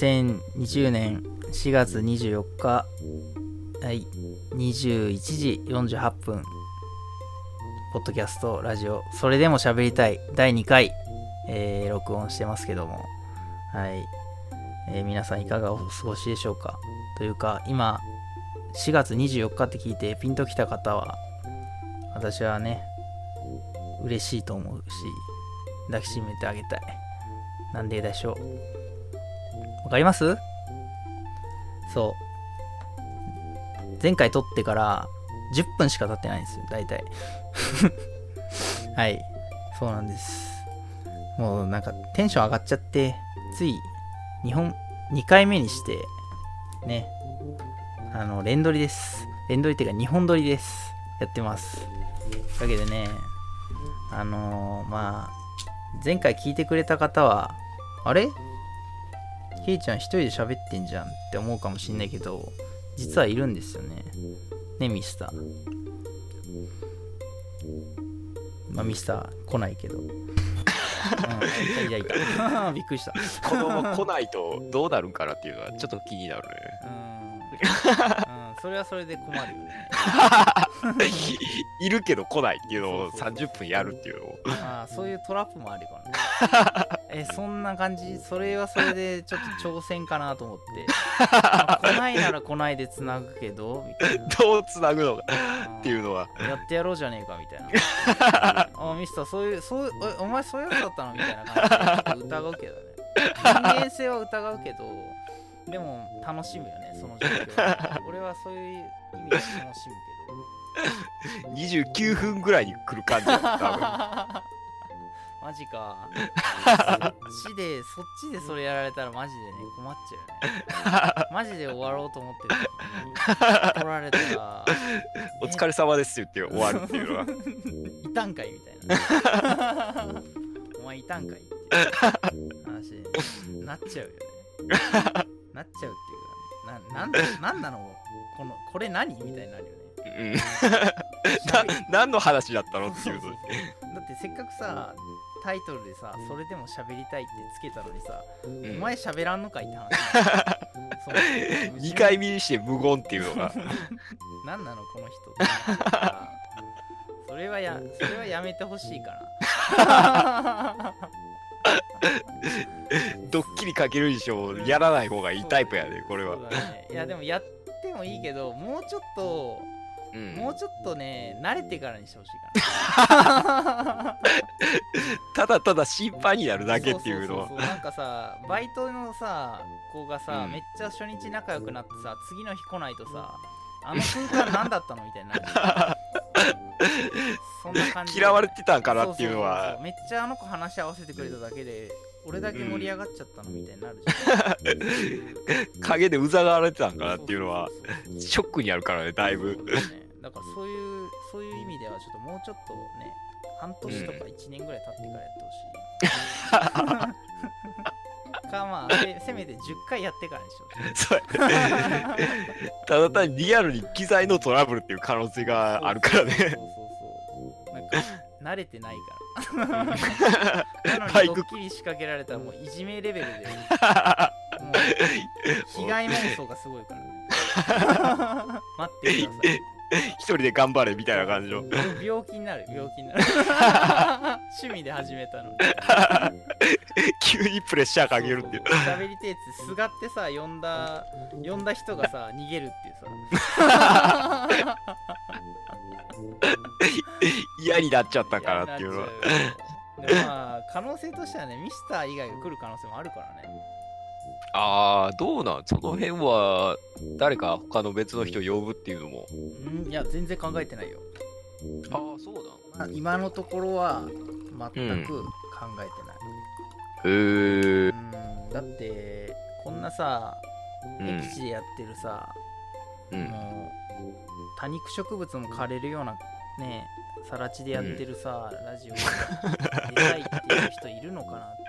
2020年4月24日、はい、21時48分、ポッドキャスト、ラジオ、それでも喋りたい、第2回、えー録音してますけども、はい、えー皆さんいかがお過ごしでしょうか。というか、今、4月24日って聞いてピンときた方は、私はね、嬉しいと思うし、抱きしめてあげたい。なんででしょうわかります？そう。前回撮ってから10分しか経ってないんですよ、大体。はい。そうなんです。もうなんかテンション上がっちゃって、つい2本、2回目にして、ね。あの、連撮りです。連撮りっていうか2本撮りです。やってます。だけでね、あのーまあ、前回聞いてくれた方は、あれ？ケイちゃん一人で喋ってんじゃんって思うかもしんないけど、実はいるんですよね。ね、ミスター。まあ、ミスター来ないけど。うん、いたいたいた。びっくりした。このまま来ないとどうなるんかなっていうのはちょっと気になるね。うん、うん、それはそれで困るよね。いるけど来ないっていうのをそうそう30分やるっていうのを。ああそういうトラップもあるからね えそんな感じ。それはそれでちょっと挑戦かなと思って。まあ来ないなら来ないでつなぐけどみたいな。どうつなぐのか。あっていうのは。やってやろうじゃねえかみたいな。あミスターそういうそうえお前そういうやつだったのみたいな感じで疑うけどね。人間性は疑うけどでも楽しむよねその状況。俺はそういう意味で楽しむ29 分ぐらいに来る感じだったマジか。そっちで、そっちでそれやられたらマジでね、困っちゃうよね。マジで終わろうと思ってる取られたら、お疲れ様ですって言って終わるっていうのは。いたんかいみたいな。お前いたんかいっていう話になっちゃうよね。なっちゃうっていうか、な、なんだ、なんなのこの、これ何みたいになるよね。うんな何の話だったのっていうだってせっかくさタイトルでさそれでも喋りたいってつけたのにさ、うん。お前喋らんのかいって話。そう2回目にして無言っていうのが。何なのこの人 それはやそれはやめてほしいから。ドッキリかける以上やらない方がいいタイプやでこれは。ね。いやでもやってもいいけどもうちょっとうん。もうちょっとね慣れてからにしてほしいか ただただ心配になるなだけっていうのなんかさバイトのさ子がさ、うん。めっちゃ初日仲良くなってさ次の日来ないとさあの空間何だったのみたいになる。そんな感じ嫌われてたんかなっていうのは。そめっちゃあの子話し合わせてくれただけで俺だけ盛り上がっちゃったのみたいになるじ 陰でうざがられてたんかゃんなっていうのはそうそうそうそう。ショックになるからねだいぶ。そうだからそういうそういう意味ではちょっともうちょっとね半年とか1年ぐらい経ってからやってほしい、かまあせせめて10回やってからにしてほしいそうやね。ただ単にリアルに機材のトラブルっていう可能性があるからね。そうそうそうそう。なんか慣れてないからなのバイク。にドッキリ仕掛けられたらもういじめレベルで。もう被害妄想がすごいから。ね待ってください一人で頑張れみたいな感じの。俺病気になる病気になる。趣味で始めたのに。急にプレッシャーかけるっていう。喋りてえっつすがってさ呼んだ呼んだ人がさ逃げるっていうさ嫌になっちゃったからっていうのは。まあ可能性としてはねミスター以外が来る可能性もあるからね。ああどうなん？その辺は誰か他の別の人呼ぶっていうのも。うんいや全然考えてないよ、ああそうまあ、今のところは全く考えてない、なん。へえうん、だってこんなさうん。僻地でやってるさ、うん。もう多肉植物も枯れるようなねさら地でやってるさ、ラジオ。に出たいっていう人いるのかなって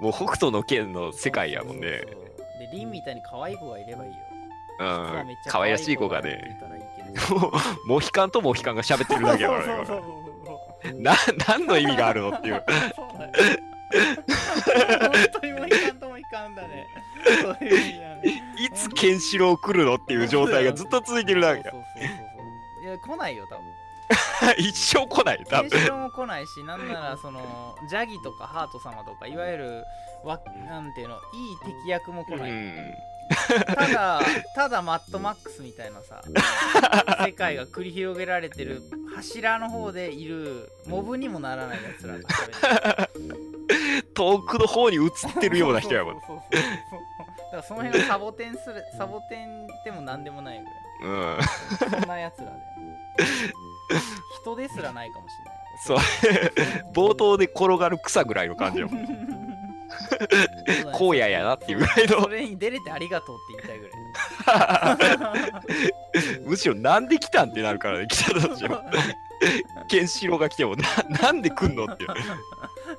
もう北斗の剣の世界やもんね。そうそう。そうでリンみたいに可愛い子がいればいいよ。うん。可愛らしい子がいね モヒカンとモヒカンが喋ってるだけやから。ねな何の意味があるのっていう。本当にモヒカンとモヒカンだね。そういう意味だねいつケンシロウ来るのっていう状態がずっと続いてるだけそうそうそうそう。いや来ないよ多分。一生来ない多分。ケンシロウも来ないしなんならそのジャギとかハート様とかいわゆるわなんていうのいい敵役も来ない、うん。ただ ただマッドマックスみたいなさ世界が繰り広げられてる柱の方でいるモブにもならないやつらが 遠くの方に映ってるような人やもんからその辺をサボテンするサボテンでも何でもないぐうん。らいそんなやつらで。人ですらないかもしそう。冒頭で転がる草ぐらいの感じやもんれない荒野やなっていうぐらいの。それに出れてありがとうって言いたいぐらい。むしろなんで来たんってなるからね来たとしても。ケンシロウが来てもななんで来んのっていう。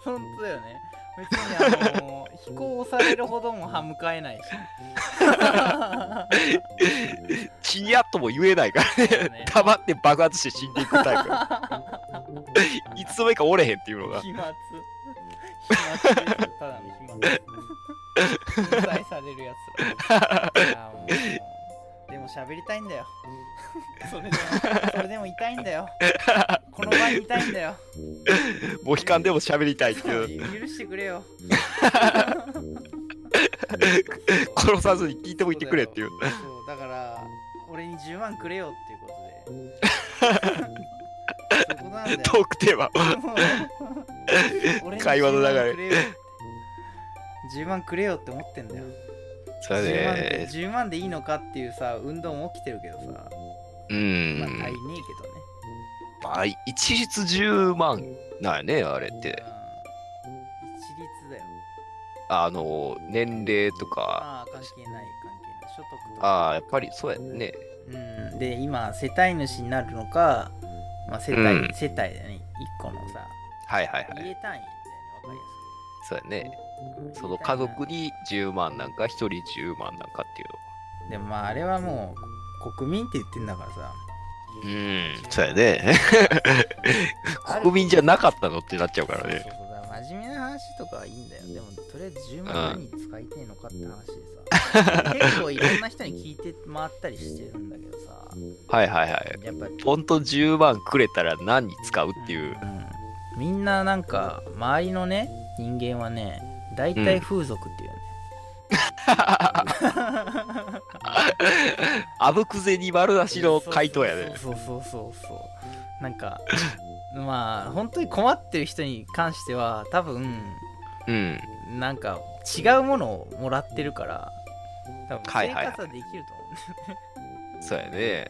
本当だよね別にあの飛行されるほども歯向かえないし。チニャとも言えないからね。ね 黙って爆発して死んでいくタイプ。いつの間にか折れへんっていうのが。飛沫。飛沫ただの飛沫。粉砕されるやつ。らいやもう。でも喋りたいんだよ。それでも。それでも痛いんだよ。この場にいたいんだよ。モヒカンでも喋りたいっていう。許してくれよ。殺さずに聞いておいてくれっていう。そうだから俺に10万くれよっていうことで。そういうことなんだよ。トークテーマ。会話の流れ10万くれよって。10万くれよって思ってんだよそう10万でね10万でいいのかっていうさ運動も起きてるけどさ。うん。まあ足りねえけどね。まあ一律10万なんやねあれっうんて。一律だよ。あの年齢とか。ああ関係ない関係ない。所得とか。ああやっぱりそうやね。うん。で今世帯主になるのか、まあ、世帯、うん。世帯だよね。1個のさ。はいはいはい。家単位だよねわかりやそうやね。その家族に10万なんか1人10万なんかっていうのでもまああれはもう国民って言ってんだからさ。うん。そうやね。国民じゃなかったのってなっちゃうからね。そうそうだから真面目な話とかはいいんだよ。でもとりあえず10万何に使いてえのかって話でさ。結構いろんな人に聞いて回ったりしてるんだけどさ。はいはいはいやっぱり。ほんと10万くれたら何に使うっていう。うん。みんななんか周りのね人間はね大体風俗っていうね、あぶくぜに丸出しの回答やね。そうそうそうそうそう。なんかまあ本当に困ってる人に関しては多分うん。なんか違うものをもらってるから多分生はいはいはい。活はできると思うんだよね。そうやね。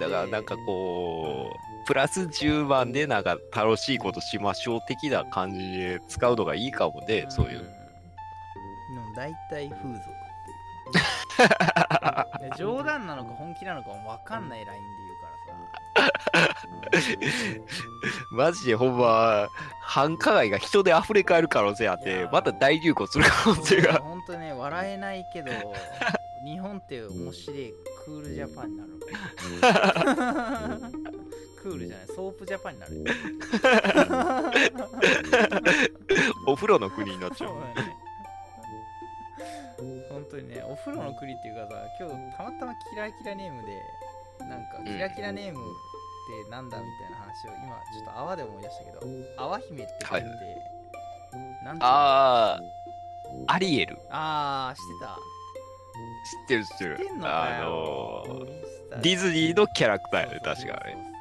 だからなんかこうプラス10万でなんか楽しいことしましょう的な感じで使うのがいいかもねそういう。大体風俗っていう。冗談なのか本気なのかも分かんないラインで言うからさ。マジでほんま繁華街が人で溢れ返る可能性あってまた大流行する可能性が。本当ね笑えないけど 日本って面白いクールジャパンになるの。か なクールじゃない。ソープジャパンになるよ。お風呂の国になっちゃう。そうだね。本当にねお風呂の国っていうかさ今日たまたまキラキラネームでなんかうん。キラキラネームってなんだみたいな話を今ちょっと泡で思い出したけど泡姫って言って、はい。なんてああアリエル。あー知ってた。知ってる知ってる。あよ。のーディズニーのキャラクターやね確かあれ。そうそう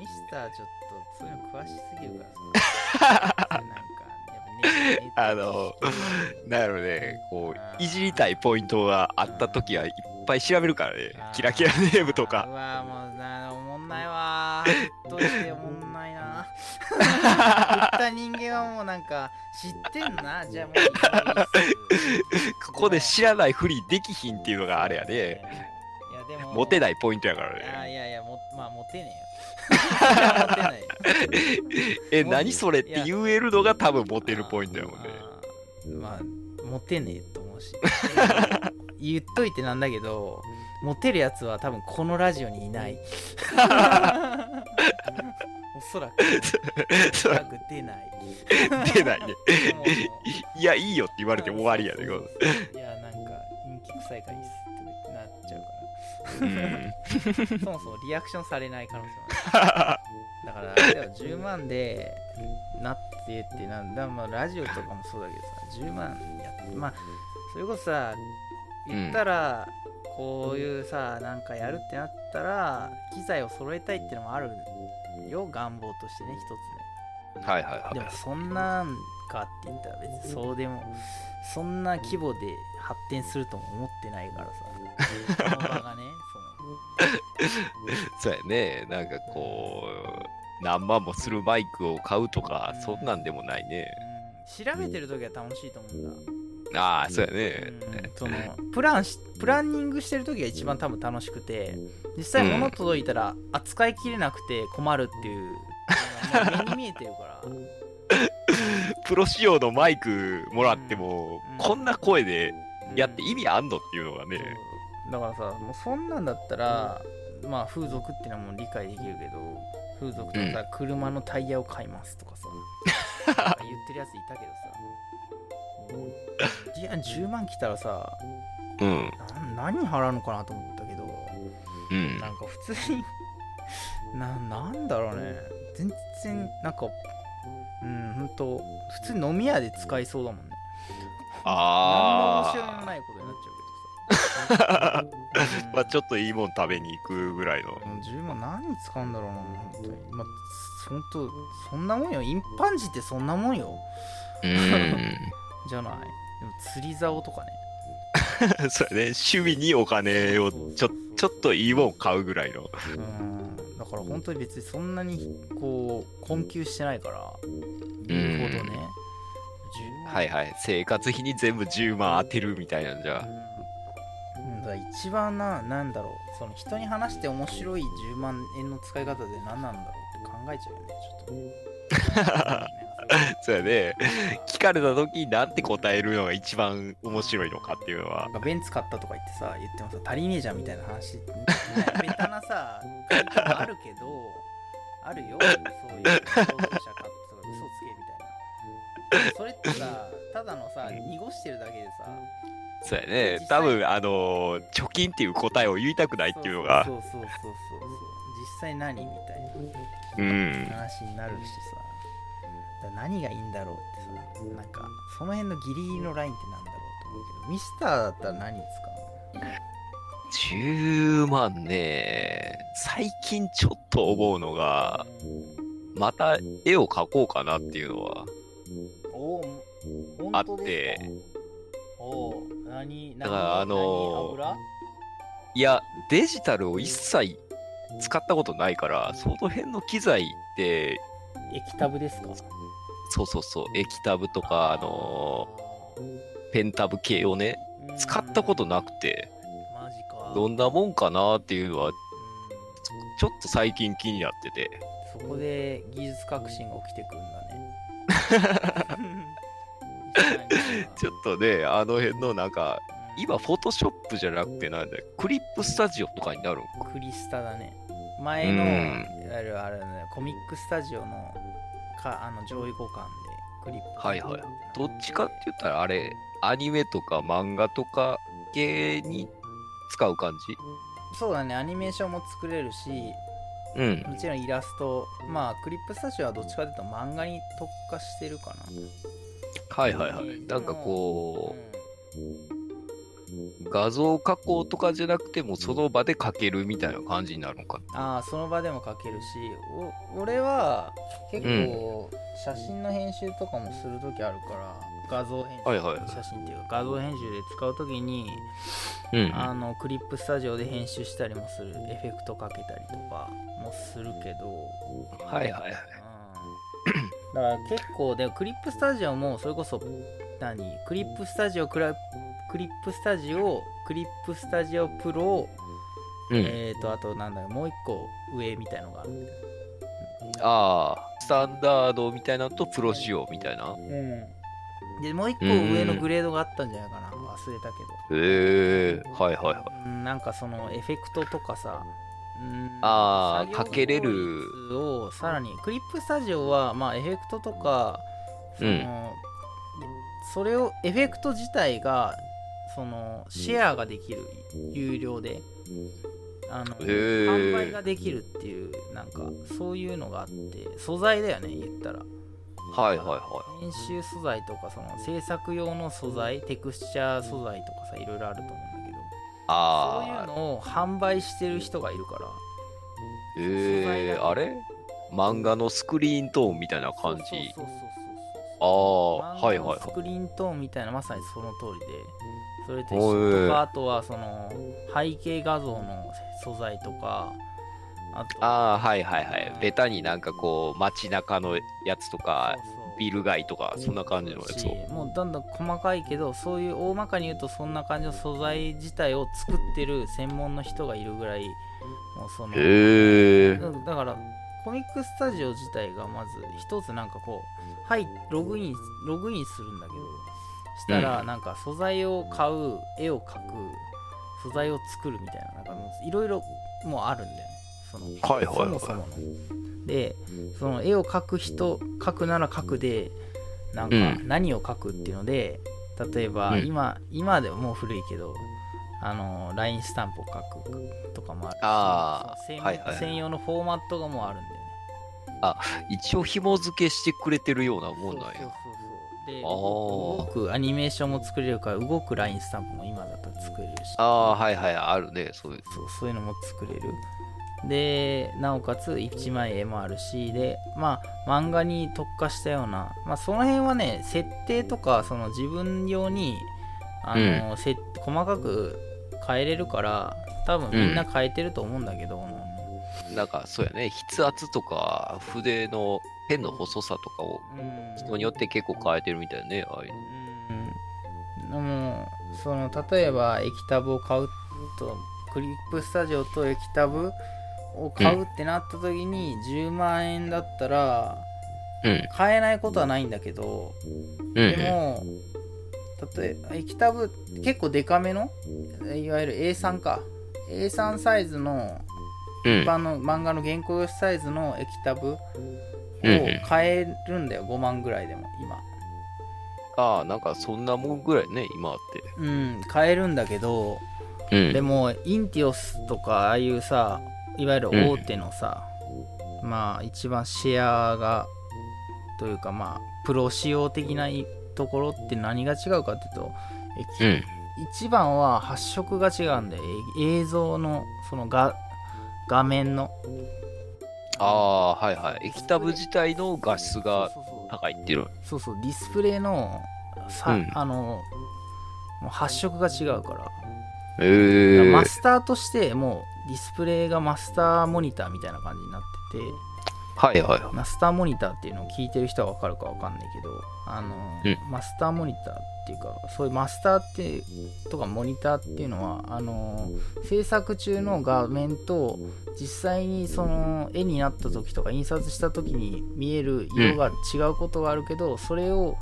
ミスターちょっとそういうの詳しすぎるからさ。なんかやっぱねネ あのなんやろね。こういじりたいポイントがあった時はいっぱい調べるからね。キラキラネームとうかわもうなおもんないわー。どうしておもんないな。振った人間はもうなんか知ってんな。じゃあもうここで知らないふりできひんっていうのがあれやねいやでも。モテないポイントやからいやねいやいやもまあモテねえよ え何それって言えるのが多分モテるポイントやもんね。まあモテねえと思うし。言っといてなんだけどモテるやつは多分このラジオにいない。おそらく。おそらく出ない。出ないね。いや、いいよって言われても終わりやね。そうそうそういやなんか陰気臭いからいいっすうん。そもそもリアクションされない可能性もある。だからあれだよ10万でなってってなんだ。まあラジオとかもそうだけどさ10万やって。まあそれこそさ言ったら、こういうさなんかやるってなったら機材を揃えたいってのもあるよ願望としてね一つねはいはいはい。でもそんなんかって言ったら別にそうでもそんな規模で発展するとも思ってないからさがねそう。やね。なんかこう、何万もするマイクを買うとか、うんそんなんでもないね。うん、調べてる時は楽しいと思うんだ、ああ、そうやね。うん、そのプランしプランニングしてる時が一番多分楽しくて実際物届いたら扱いきれなくて困るっていうう目に見えてるから。プロ仕様のマイクもらっても、うん。こんな声でうん。やって意味あんのっていうのがね。だからさもうそんなんだったらまあ風俗っていうのはもう理解できるけど風俗とかさ、車のタイヤを買いますとかさ 言ってるやついたけどさいや10万来たらさうん。な何払うのかなと思ったけどうんな。んか普通にななんだろうね全然なんかうんほんと普通に飲み屋で使いそうだもんねあ何の面白みもないこと まあちょっといいもん食べに行くぐらいの。もう10万何に使うんだろうな本当にまあ本当そんなもんよ一般人ってそんなもんようん。じゃないでも釣り竿とかね そうやね。趣味にお金をちょちょっといいもん買うぐらいの。うんだから本当に別にそんなにこう困窮してないからうん言うほどね10万はいはい。生活費に全部10万当てるみたいなんじゃ。うん、一番な、なんだろう、その人に話して面白い10万円の使い方で何なんだろうって考えちゃうよね、ちょっと。そうやね。聞かれた時になんて答えるのが一番面白いのかっていうのはなん。かベンツ買ったとか言ってさ、言ってもさ、足りねえじゃんみたいな話、ねベタなさ、あるけど、あるよ、そういう労働者かとか嘘つけみたいな。それってさ、ただのさ、濁してるだけでさ、そうやね多分、あのー貯金っていう答えを言いたくないっていうのが。そうそうそうそうそう実際何みたいな。うん。話になるしさだから何がいいんだろうってさなんかその辺のギリギリのラインってなんだろうと思うけどミスターだったら何使10万ね。最近ちょっと思うのが、また絵を描こうかなっていうのは。おおあって。おお何だからあのーいや、デジタルを一切使ったことないから、その辺の機材って、液タブですか？そうそうそう、液タブとか、あのーペンタブ系をね、ー使ったことなくて、うん。マジか。どんなもんかなっていうのは、うん。ちょっと最近気になってて。そこで技術革新が起きてくるんだ。ね ちょっとね、あの辺のなんか、うん今、フォトショップじゃなくて、なんだよ。クリップスタジオとかになるんか。クリスタだね。前の、うん。あるあるね。コミックスタジオのかあの上位互換でクリップはいはい。どっちかって言ったら、あれ、アニメとか漫画とか系に使う感そうだね。アニメーションも作れるしじうん。もちろんイラストまあクリップスタジオはどっちかというと漫画に特化してるかなはいはいはい。なんかこうんう、画像加工とかじゃなくても、その場で描けるみたいな感じになるのかああその場でも描けるしお俺は結構写真の編集とかもする時あるから画像編集、はいはいはい写真っていうか画像編集で使う時にうん。あのクリップスタジオで編集したりもするエフェクトかけたりとかもするけど、はいはいはい。うん、だから結構でもクリップスタジオもそれこそ何？クリップスタジオクラクリップスタジオクリップスタジオプロ、うん。えーとあとなんだろうもう一個上みたいのがあるああ、スタンダードみたいなのとプロ仕様みたいな。うんでもう一個上のグレードがあったんじゃないかな。忘れたけど。へえはいはいはい。うんなんかそのエフェクトとかさうんあかけれる。をさらにクリップスタジオはまあエフェクトとかその、うん。それをエフェクト自体がそのシェアができる有料で。あの販売ができるっていうなんかそういうのがあって素材だよね言ったらはいはいは編集素材とかその制作用の素材テクスチャー素材とかさいろいろあると思うんだけどい。そういうあのを販売してる人がいるから。あ、えー、あれ？漫画のスクリーントーンみたいな感じ。そうそうそうそうああ、はいはいはい。スクリーントーンみたいなまさにその通りで。それと一緒。とかあとはその背景画像の素材とかあと。ああ、はいはいはい。ベタになんかこう、街中のやつとか、ビル街とか、そんな感じのやつを。しもうどんどん細かいけどそういう大まかに言うとそんな感じの素材自体を作ってる専門の人がいるぐらいもうそのへえ。だだからコミックスタジオ自体がまず一つなんかこうはいログインログインするんだけどしたらなんか素材を買う絵を描く素材を作るみたいななんかいろいろもうあるんだよねそのはいはいはい。そもそもの。でその絵を描く人描くなら描くでなんかうん。何を描くっていうので例えばうん。今、今でももう古いけどあの LINE スタンプを書くとかもあるしあ専はいはいはい。専用のフォーマットがもうあるんだよね。一応紐付けしてくれてるようなもんなんや。そうそうそうで動くアニメーションも作れるから動く LINE スタンプも今だったら作れるし。ああ、はいはい、あるね、そういう。そうそういうのも作れるでなおかつ一枚絵もあるしでまあ漫画に特化したようなまあその辺はね設定とかその自分用にあの、せ細かく変えれるから多分みんな変えてると思うんだけど、なんかそうやね、筆圧とか筆のペンの細さとかをうん。人によって結構変えてるみたいね、ああいうの。うん、でもその例えば液タブを買うとクリップスタジオと液タブを買うってなった時に10万円だったらうん。買えないことはないんだけどうん、でも例えば液タブ結構デカめのいわゆる A3 か A3 サイズのうん。一般の漫画の原稿用紙サイズの液タブを買えるんだよ5万ぐらいでも今ああ、なんかそんなもんぐらいね、今って。うん買えるんだけどうん。でもインティオスとかああいうさいわゆる大手のさ、まあ一番シェアがというかまあプロ仕様的ないところって何が違うかっていうとえうん。一番は発色が違うんだよえ映像のそのが画面のああ、はいはい。液タブ自体の画質が高いっていうの。そうそうディスプレイのさ、うんあのもう発色が違うからへえ。マスターとしてもうディスプレイがマスターモニターみたいな感じになってて。はいはい。はい。マスターモニターっていうのを聞いてる人は分かるか分かんないけどあの、うん。マスターモニターっていうかそういうマスターってとかモニターっていうのはあの制作中の画面と実際にその絵になった時とか印刷した時に見える色が違うことがあるけど、それを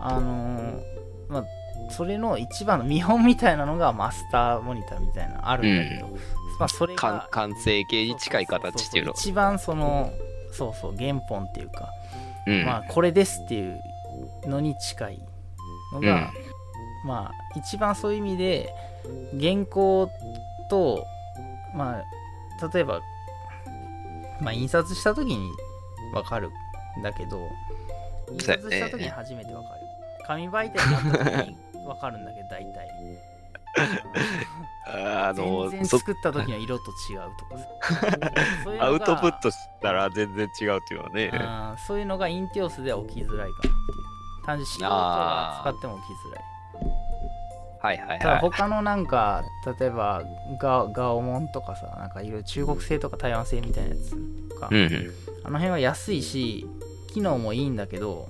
あのまあそれの一番の見本みたいなのがマスターモニターみたいなのあるんだけど、まあそれ完が完成形に近い形っていうの。一番そのそうそう原本っていうかうん。まあこれですっていうのに近いのが、まあ一番そういう意味で原稿とまあ例えばまあ印刷した時に分かるんだけど印刷した時に初めて分かる。紙媒体になった時に分かるんだけど大体 あの全然そ作った時の色と違うとか さアウトプットしたら全然違うっていうのはね。うんそういうのがインティオスでは起きづらいかなっていう単純に素人が使っても起きづらい。はいはいただはい。他のなんか例えばガガオモンとかさなんかいろいろ中国製とか台湾製みたいなやつとか、うんうん。あの辺は安いし機能もいいんだけど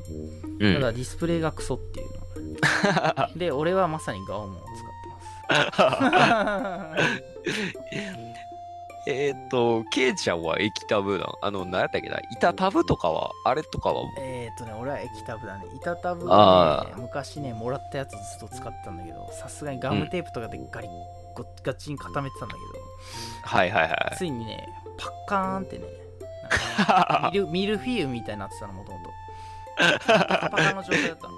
うん。ただディスプレイがクソっていうの で俺はまさにガオモンを使ってます えーっと、ケイちゃんは液タブなのあの、何やったっけな？板タブとかは、あれとかは、えっとね俺は液タブだね。板タブあはね昔ねもらったやつずっと使ってたんだけどさすがにガムテープとかでガリッゴッガチに固めてたんだけはいはいはい。ついにねパッカーンってね ミルミルフィーユみたいになってたのもともとパカパカの状態だったの。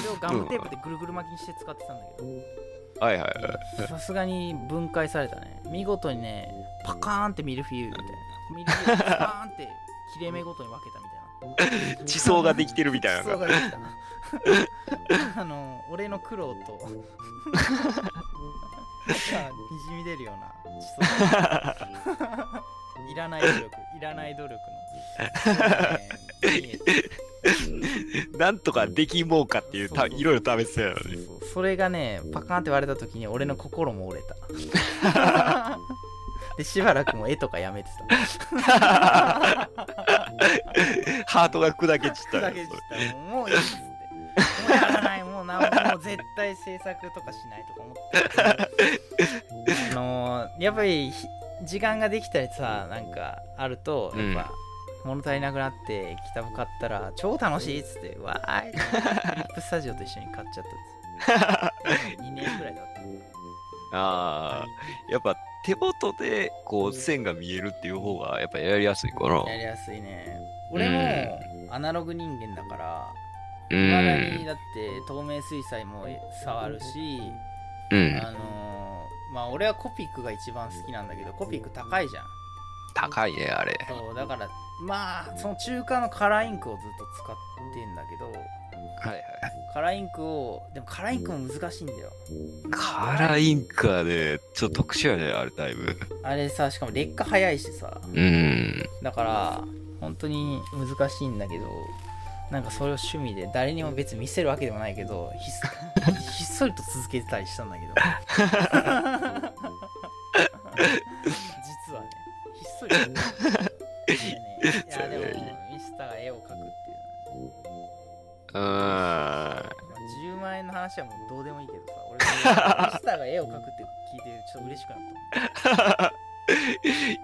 それをガムテープでぐるぐる巻きにして使ってたんだけどはいはいはい。さすがに分解されたね。見事にねパカーンってミルフィーユみたいな。ミルフィーユパカーンって切れ目ごとに分けたみたいな。地層ができてるみたいな。地層ができた。あの俺の苦労とにじみ出るような地層がいらない努力いらない努力の、なんとかできんもうかっていうたいろいろ試してたよね。そうそれがねパカーンって割れた時に俺の心も折れた。でしばらくもう絵とかやめてた。ハートが砕けちったよだけでした。もうもういいっつって。もうやらないもうなんもう絶対制作とかしないとか思って。あのーやっぱりひ時間ができたりさなんかあるとやっぱ、物足りなくなってキタブ買ったら超楽しいっつってわーいフリップスタジオと一緒に買っちゃったっつって 2年くらい経ったああ、やっぱ手元でこう線が見えるっていう方がやっぱやりやすいかな。やりやすいね俺もアナログ人間だからまだんに。だって透明水彩も触るしうん。あのーまあ俺はコピックが一番好きなんだけどコピック高いじゃん高いね、あれ。そうだからまあその中華のカラーインクをずっと使ってんだけどはいはい。カラーインクをでもカラーインクも難しいんだよカラーインクはね、ちょっと特殊やね、あれだいぶ。あれさしかも劣化早いしさうん。だから本当に難しいんだけどなんかそれを趣味で誰にも別に見せるわけでもないけどひっ ひっそりと続けてたりしたんだけど いやでもミスターが絵を描くっていううん。まあ10万円の話はもうどうでもいいけどさ俺ミスターが絵を描くって聞いてちょっと嬉しくなった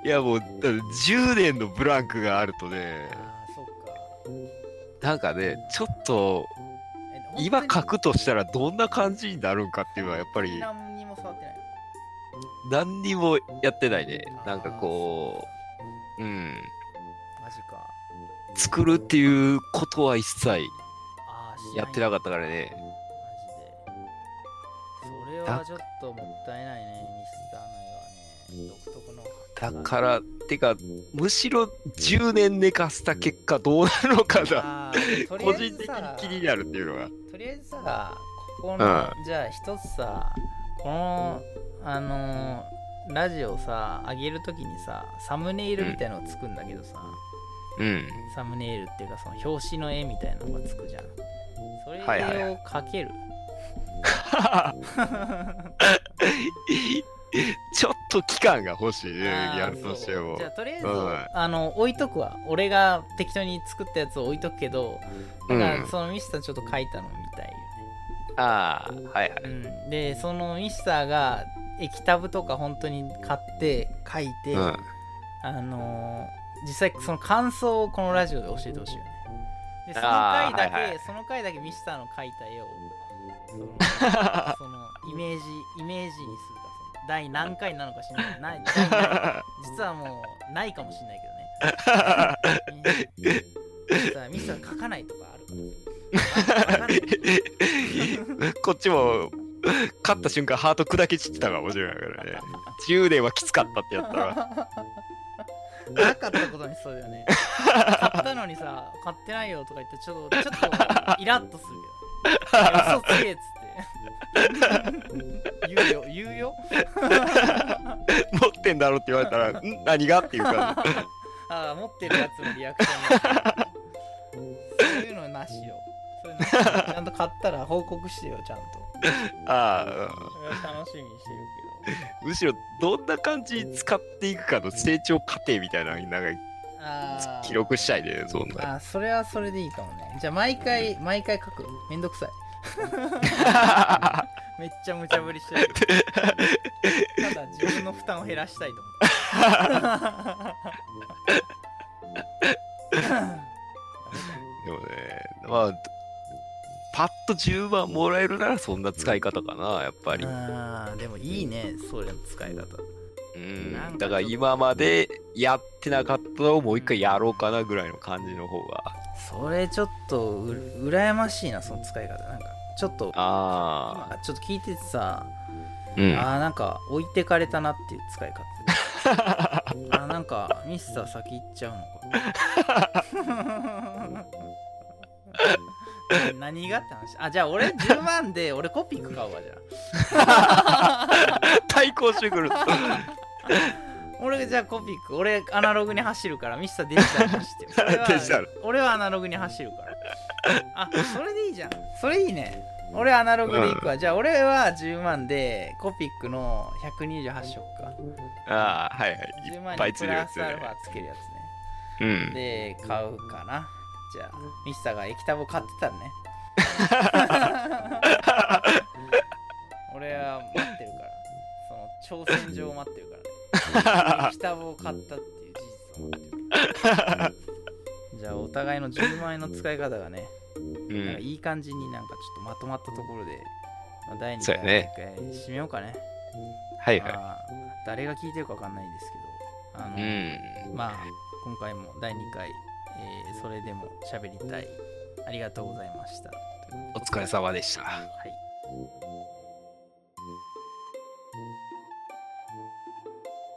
いやもう、10年のブランクがあるとね、あそっかなんかね、ちょっと今書本くとしたらどんな感じになるんかっていうのはやっぱり何にも触ってない何にもやってないね。なんかこう、うん。マジか作るっていうことは一切やってなかったからね。マジでそれはちょっともったいないねミスターの絵はね独特のだから、てか、むしろ10年寝かせた結果どうなるのかな。個人的さに気になるっていうのが。とりあえずさここの、うじゃあ一つさこのあのーラジオさ上げるときにさサムネイルみたいのをつくんだけどさ、うん。サムネイルっていうかその表紙の絵みたいなのがつくじゃん。それをはいはい。はい描ける、ちょっと期間が欲しいやるとしても。じゃ。あとりあえず、うん。あの置いとくわ。俺が適当に作ったやつを置いとくけどだからうんそのミスターちょっと書いたのみたいよね。ああ、はいはい。うん、でそのミスターが液タブとか本当に買って書いて、うん。あのー実際その感想をこのラジオで教えてほしいよね。でその回だけ、はいはい。その回だけミスターの描いた絵をその そのイメージイメージにするかその第何回なのか知らない。実はもうないかもしれないけどね。ミスター書かないとかあるから こっちも、勝った瞬間ハート砕け散ってたかもしれないからね。10年はきつかったってやったら。なかったことにしそうだよね。買ったのにさ、買ってないよとか言って、ちょっと、ちょっとイラッとするけど、ね。いや嘘つけっつって。言うよ、言うよ。持ってんだろって言われたら、ん？何が？っていう感じ。ああ、持ってるやつのリアクションだそういうのなしよ。そういうのちゃんと買ったら報告してよ、ちゃんと。ああ、それは楽しみにしてるむしろどんな感じに使っていくかの成長過程みたいななんか。記録したいね、そんな。あーそれはそれでいいかもね。じゃあ、毎回、毎回書く？めんどくさい。めっちゃ無茶ぶりしてる。ただ自分の負担を減らしたいと思 でもね、まあ、パッと10万もらえるならそんな使い方かな、やっぱりう。。あーでもいいね、それの使い方。うんなんかだから今までやってなかったのをもう一回やろうかなぐらいの感じの方が。それちょっとう羨ましいなその使い方なんかちょっとあ今ちょっと聞いててさ、あ。うん。あーなんか置いてかれたなっていう使い方 あーなんかミスター先行っちゃうのか何がって話。あじゃあ俺10万で俺コピック買うわじゃ 対抗してくる。あ 俺じゃあコピック俺アナログに走るからミスターデジタルに走ってる。俺はデジタル。俺はアナログに走るから。あそれでいいじゃん。それいいね。俺アナログでいくわ、じゃあ俺は10万でコピックの128色かああ、はいはい。10いっ万にプラス。アルファつけるやつね。うん。で買うかなじゃあミスターが液タブを買ってたらね 俺は待ってるからその挑戦状を待ってるからね 液タブを買ったっていう事実を待ってるじゃあお互いの10万円の使い方がね、うん。なんかいい感じになんかちょっとまとまったところで、まあ、第2回ね締めようかねはいはまあ誰が聞いてるかわかんないんですけどあの、い。うん。まあ今回も第2回、えーそれでも喋りたい。ありがとうございました。お疲れ様でした。は